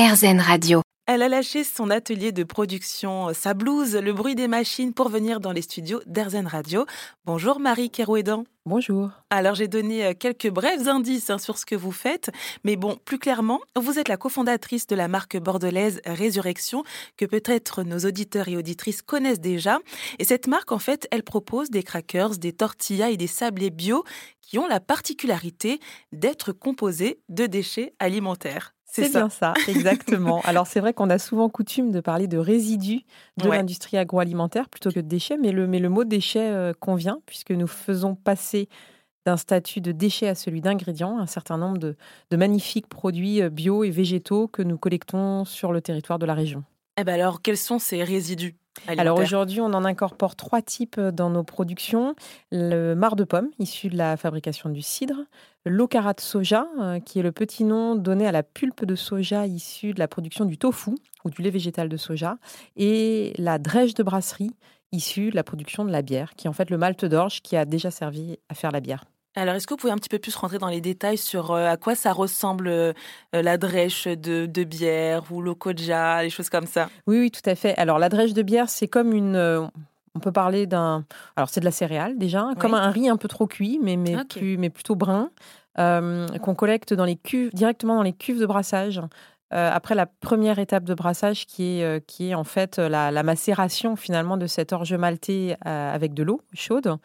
RZN Radio. Elle a lâché son atelier de production, sa blouse, le bruit des machines pour venir dans les studios d'Erzen Radio. Bonjour Marie Kerouédan. Bonjour. Alors j'ai donné euh, quelques brefs indices hein, sur ce que vous faites, mais bon, plus clairement, vous êtes la cofondatrice de la marque bordelaise Résurrection, que peut-être nos auditeurs et auditrices connaissent déjà. Et cette marque, en fait, elle propose des crackers, des tortillas et des sablés bio qui ont la particularité d'être composés de déchets alimentaires. C'est bien ça, exactement. Alors c'est vrai qu'on a souvent coutume de parler de résidus de l'industrie agroalimentaire plutôt que de déchets, mais le, mais le mot déchet euh, convient puisque nous faisons passer d'un statut de déchet à celui d'ingrédient un certain nombre de, de, magnifiques produits euh, bio et végétaux que nous collectons sur le territoire de la région. Eh ben alors, quels sont ces résidus? Alors aujourd'hui, on en incorpore trois types euh, dans nos productions. Le marc de pomme, issu de la fabrication du cidre. L'ocara de soja, euh, qui est le petit nom donné à la pulpe de soja issue de la production du tofu ou du lait végétal de soja. Et la drèche de brasserie, issue de la production de la bière, qui est en fait le malt d'orge qui a déjà servi à faire la bière. Alors, est-ce que vous pouvez un petit peu plus rentrer dans les détails sur euh, à quoi ça ressemble euh, la drèche de, bière ou le koja, les choses comme ça? Oui, oui, tout à fait. Alors, la drèche de bière, c'est comme une. Euh, on peut parler d'un. Alors, c'est de la céréale déjà, comme un riz un peu trop cuit, mais, mais, plus, mais plutôt brun, qu'on collecte dans les cuves, directement dans les cuves de brassage. Après la première étape de brassage qui est, qui est en fait la, la macération finalement de cet orge malté avec de l'eau chaude.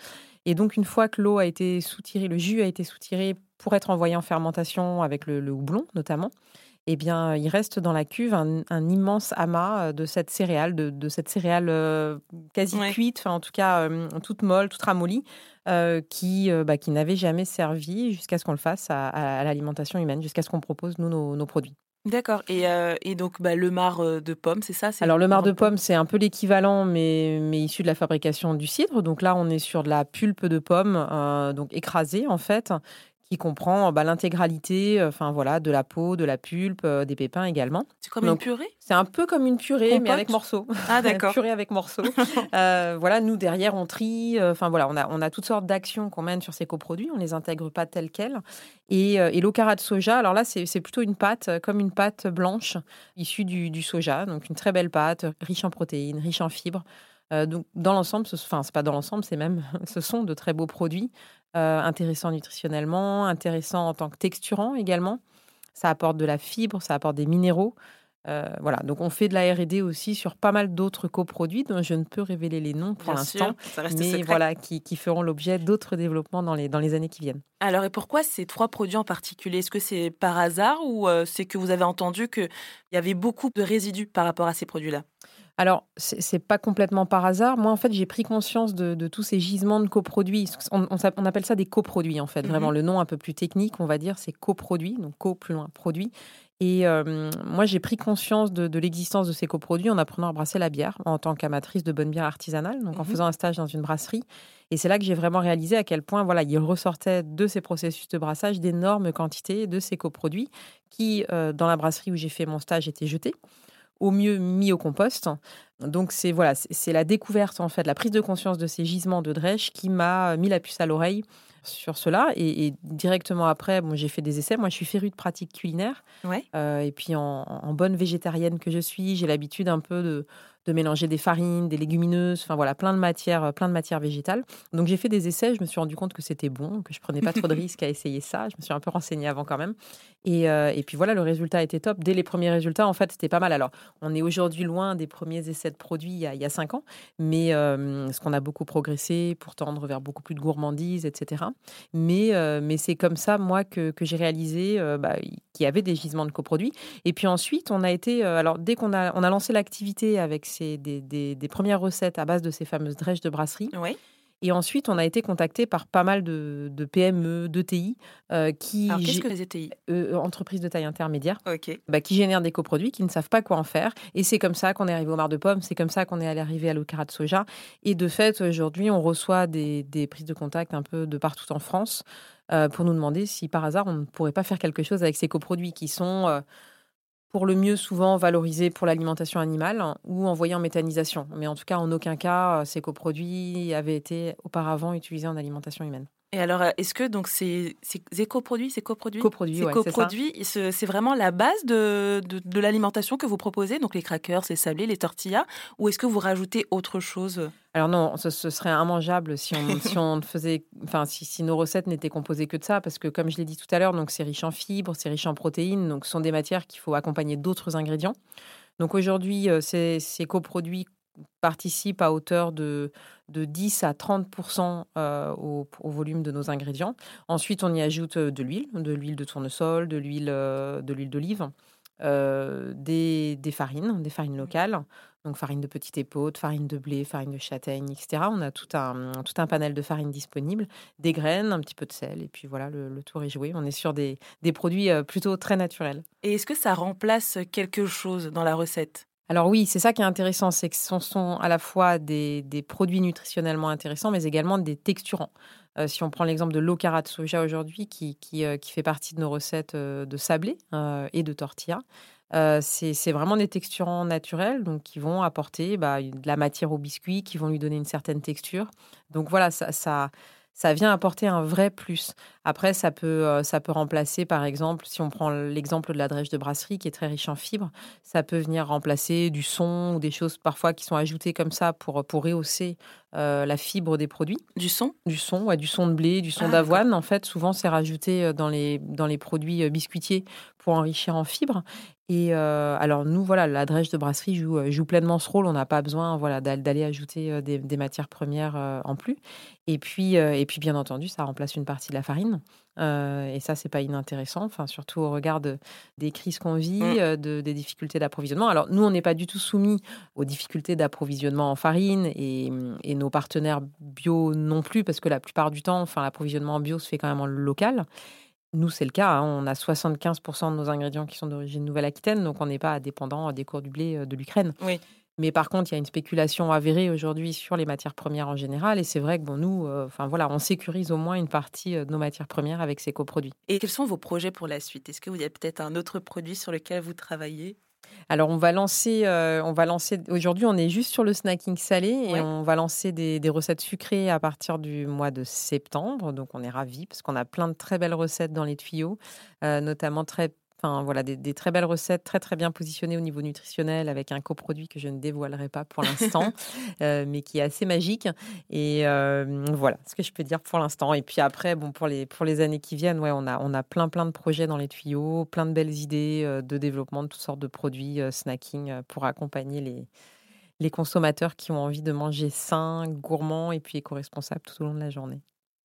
Et donc, une fois que l'eau a été soutirée, le jus a été soutiré pour être envoyé en fermentation avec le, houblon notamment, eh bien, il reste dans la cuve un, immense amas euh, de cette céréale, de, cette céréale euh, quasi cuite, enfin en tout cas euh, toute molle, toute ramollie, qui, bah, qui n'avait jamais servi jusqu'à ce qu'on le fasse à, l'alimentation humaine, jusqu'à ce qu'on propose nous nos produits. D'accord. Et, euh, et, donc, bah, le marc euh, de pomme, c'est ça Alors, le marc de pomme, c'est un peu l'équivalent, mais, mais issu de la fabrication du cidre. Donc là, on est sur de la pulpe de pomme, euh, donc écrasée, en fait, qui comprend bah, l'intégralité euh, enfin voilà, de la peau, de la pulpe, euh, des pépins également. C'est comme une purée? C'est un peu comme une purée, mais avec morceaux. Ah d'accord. purée avec morceaux. Euh, voilà, nous derrière, on trie. Enfin voilà, on a, on a toutes sortes d'actions qu'on mène sur ces coproduits. On les intègre pas telles quelles. Et, et l'okara de soja, alors là, c'est plutôt une pâte, comme une pâte blanche issue du, du soja. Donc une très belle pâte, riche en protéines, riche en fibres. Donc, dans l'ensemble, enfin, c'est pas dans l'ensemble, c'est même, ce sont de très beaux produits euh, intéressant nutritionnellement, intéressant en tant que texturant également. Ça apporte de la fibre, ça apporte des minéraux. Euh, voilà, donc on fait de la R&D aussi sur pas mal d'autres coproduits dont je ne peux révéler les noms pour l'instant, mais voilà, qui, feront l'objet d'autres développements dans les, dans les années qui viennent. Alors et pourquoi ces trois produits en particulier? Est-ce que c'est par hasard ou euh, c'est que vous avez entendu qu'il y avait beaucoup de résidus par rapport à ces produits-là? Alors, c'est pas complètement par hasard. Moi, en fait, j'ai pris conscience de, tous ces gisements de coproduits. On, on, appelle ça des coproduits, en fait. Mhm. Vraiment, le nom un peu plus technique, on va dire, c'est coproduits, donc co plus loin, produit. Et euh, moi, j'ai pris conscience de, l'existence de ces coproduits en apprenant à brasser la bière en tant qu'amatrice de bonne bière artisanale, donc en mhm. faisant un stage dans une brasserie. Et c'est là que j'ai vraiment réalisé à quel point, voilà, il ressortait de ces processus de brassage d'énormes quantités de ces coproduits qui, euh, dans la brasserie où j'ai fait mon stage, étaient jetés au mieux mis au compost. Donc c'est voilà, c'est la découverte en fait, la prise de conscience de ces gisements de drèche qui m'a mis la puce à l'oreille sur cela. Et, directement après, bon, j'ai fait des essais. Moi, je suis férue de pratique culinaire. Ouais. Euh, et puis en, bonne végétarienne que je suis, j'ai l'habitude un peu de, de mélanger des farines, des légumineuses, enfin voilà, plein de matières, euh, plein de matières végétales. Donc j'ai fait des essais, je me suis rendu compte que c'était bon, que je prenais pas trop de risques à essayer ça. Je me suis un peu renseignée avant quand même. Et, euh, et puis voilà, le résultat était top. Dès les premiers résultats, en fait, c'était pas mal. Alors, on est aujourd'hui loin des premiers essais de produits il y a, il y a cinq ans, mais euh, ce qu'on a beaucoup progressé pour tendre vers beaucoup plus de gourmandise, etc. Mais, mais c'est comme ça, moi, que, que j'ai réalisé bah, qu'il y avait des gisements de coproduits. Et puis ensuite, on a été, alors dès qu'on a, on a lancé l'activité avec c'est des, premières recettes à base de ces fameuses drèches de brasserie. Oui. Et ensuite, on a été contacté par pas mal de, PME, d'ETI, euh, qui... Alors, qu'est-ce que les ETI euh, Entreprises de taille intermédiaire. Ok. Bah, qui génèrent des coproduits, qui ne savent pas quoi en faire. Et c'est comme ça qu'on est arrivé au mar de pommes, c'est comme ça qu'on est arrivé à l'ocara de soja. Et de fait, aujourd'hui, on reçoit des, prises de contact un peu de partout en France euh, pour nous demander si par hasard, on ne pourrait pas faire quelque chose avec ces coproduits qui sont pour le mieux souvent valorisés pour l'alimentation animale ou envoyés en méthanisation. Mais en tout cas, en aucun cas, ces coproduits avaient été auparavant utilisés en alimentation humaine. Et alors, est-ce que donc c'est éco-produit, c'est coproduit? Coproduit, c'est coproduit. C'est vraiment la base de, de, l'alimentation que vous proposez, donc les crackers, les sablés, les tortillas, ou est-ce que vous rajoutez autre chose? Alors non, ce, serait immangeable si on, si on faisait, enfin si, si nos recettes n'étaient composées que de ça, parce que comme je l'ai dit tout à l'heure, donc c'est riche en fibres, c'est riche en protéines, donc ce sont des matières qu'il faut accompagner d'autres ingrédients. Donc aujourd'hui, ces, ces coproduits participent à hauteur de, de 10 à 30% euh, au, volume de nos ingrédients. Ensuite, on y ajoute de l'huile, de l'huile de tournesol, de l'huile euh, de l'huile d'olive, euh, des, des, farines, des farines locales, donc farine de petite épaule, farine de blé, farine de châtaigne, etc. On a tout un, tout un panel de farines disponibles, des graines, un petit peu de sel, et puis voilà, le, tour est joué. On est sur des, des produits plutôt très naturels. Et est-ce que ça remplace quelque chose dans la recette? Alors oui, c'est ça qui est intéressant, c'est que ce sont à la fois des, produits nutritionnellement intéressants, mais également des texturants. Euh, si on prend l'exemple de l'okara de soja aujourd'hui, qui, qui, euh, fait partie de nos recettes euh, de sablé et de tortilla, c'est vraiment des texturants naturels, donc qui vont apporter bah, de la matière au biscuit, qui vont lui donner une certaine texture. Donc voilà, ça, ça ça vient apporter un vrai plus. Après, ça peut, euh, ça peut remplacer, par exemple, si on prend l'exemple de la drèche de brasserie qui est très riche en fibres, ça peut venir remplacer du son ou des choses parfois qui sont ajoutées comme ça pour, pour rehausser euh, la fibre des produits. Du son Du son, ouais, du son de blé, du son ah, d'avoine. En fait, souvent, c'est rajouté euh, dans les, dans les produits biscuitiers pour enrichir en fibres. Et alors nous, voilà, la drèche de brasserie joue, joue pleinement ce rôle. On n'a pas besoin voilà, d'aller ajouter des, matières premières en plus. Et puis, et puis, bien entendu, ça remplace une partie de la farine. Et ça, c'est pas inintéressant, enfin, surtout au regard des crises qu'on vit, mmh. de, des difficultés d'approvisionnement. Alors, nous, on n'est pas du tout soumis aux difficultés d'approvisionnement en farine et, et, nos partenaires bio non plus, parce que la plupart du temps, enfin, l'approvisionnement en bio se fait quand même en local. Nous, c'est le cas. Hein. On a 75% de nos ingrédients qui sont d'origine Nouvelle-Aquitaine, donc on n'est pas dépendant des cours du blé euh, de l'Ukraine. Oui. Mais par contre, il y a une spéculation avérée aujourd'hui sur les matières premières en général. Et c'est vrai que bon, nous, euh, voilà, on sécurise au moins une partie euh, de nos matières premières avec ces coproduits. Et quels sont vos projets pour la suite? Est-ce que vous avez peut-être un autre produit sur lequel vous travaillez? Alors, on va lancer, euh, on va lancer. Aujourd'hui, on est juste sur le snacking salé et on va lancer des, recettes sucrées à partir du mois de septembre. Donc, on est ravis parce qu'on a plein de très belles recettes dans les tuyaux, euh, notamment très voilà, des, très belles recettes, très très bien positionnées au niveau nutritionnel, avec un coproduit que je ne dévoilerai pas pour l'instant, euh, mais qui est assez magique. Et euh, voilà ce que je peux dire pour l'instant. Et puis après, bon, pour les, pour les années qui viennent, ouais, on a, on a plein plein de projets dans les tuyaux, plein de belles idées euh, de développement de toutes sortes de produits snacking pour accompagner les, les consommateurs qui ont envie de manger sain, gourmand et puis éco-responsable tout au long de la journée.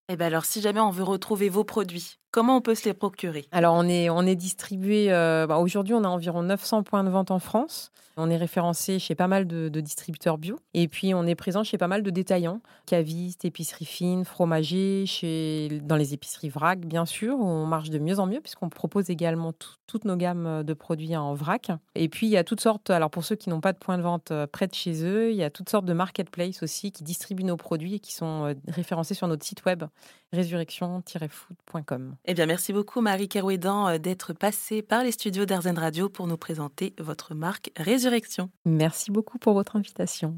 Et eh bien alors, si jamais on veut retrouver vos produits, comment on peut se les procurer? Alors, on est, on est distribué, euh, bah, aujourd'hui, on a environ 900 points de vente en France. On est référencé chez pas mal de, distributeurs bio. Et puis, on est présent chez pas mal de détaillants, cavistes, épiceries fines, fromagers, chez, dans les épiceries vrac, bien sûr, où on marche de mieux en mieux, puisqu'on propose également toutes nos gammes de produits en vrac. Et puis, il y a toutes sortes, alors pour ceux qui n'ont pas de point de vente euh, près de chez eux, il y a toutes sortes de marketplaces aussi qui distribuent nos produits et qui sont euh, référencés sur notre site web résurrection-food.com. Eh bien, merci beaucoup Marie Kerouédan euh, d'être passée par les studios d'Arzen Radio pour nous présenter votre marque Résurrection. Merci beaucoup pour votre invitation.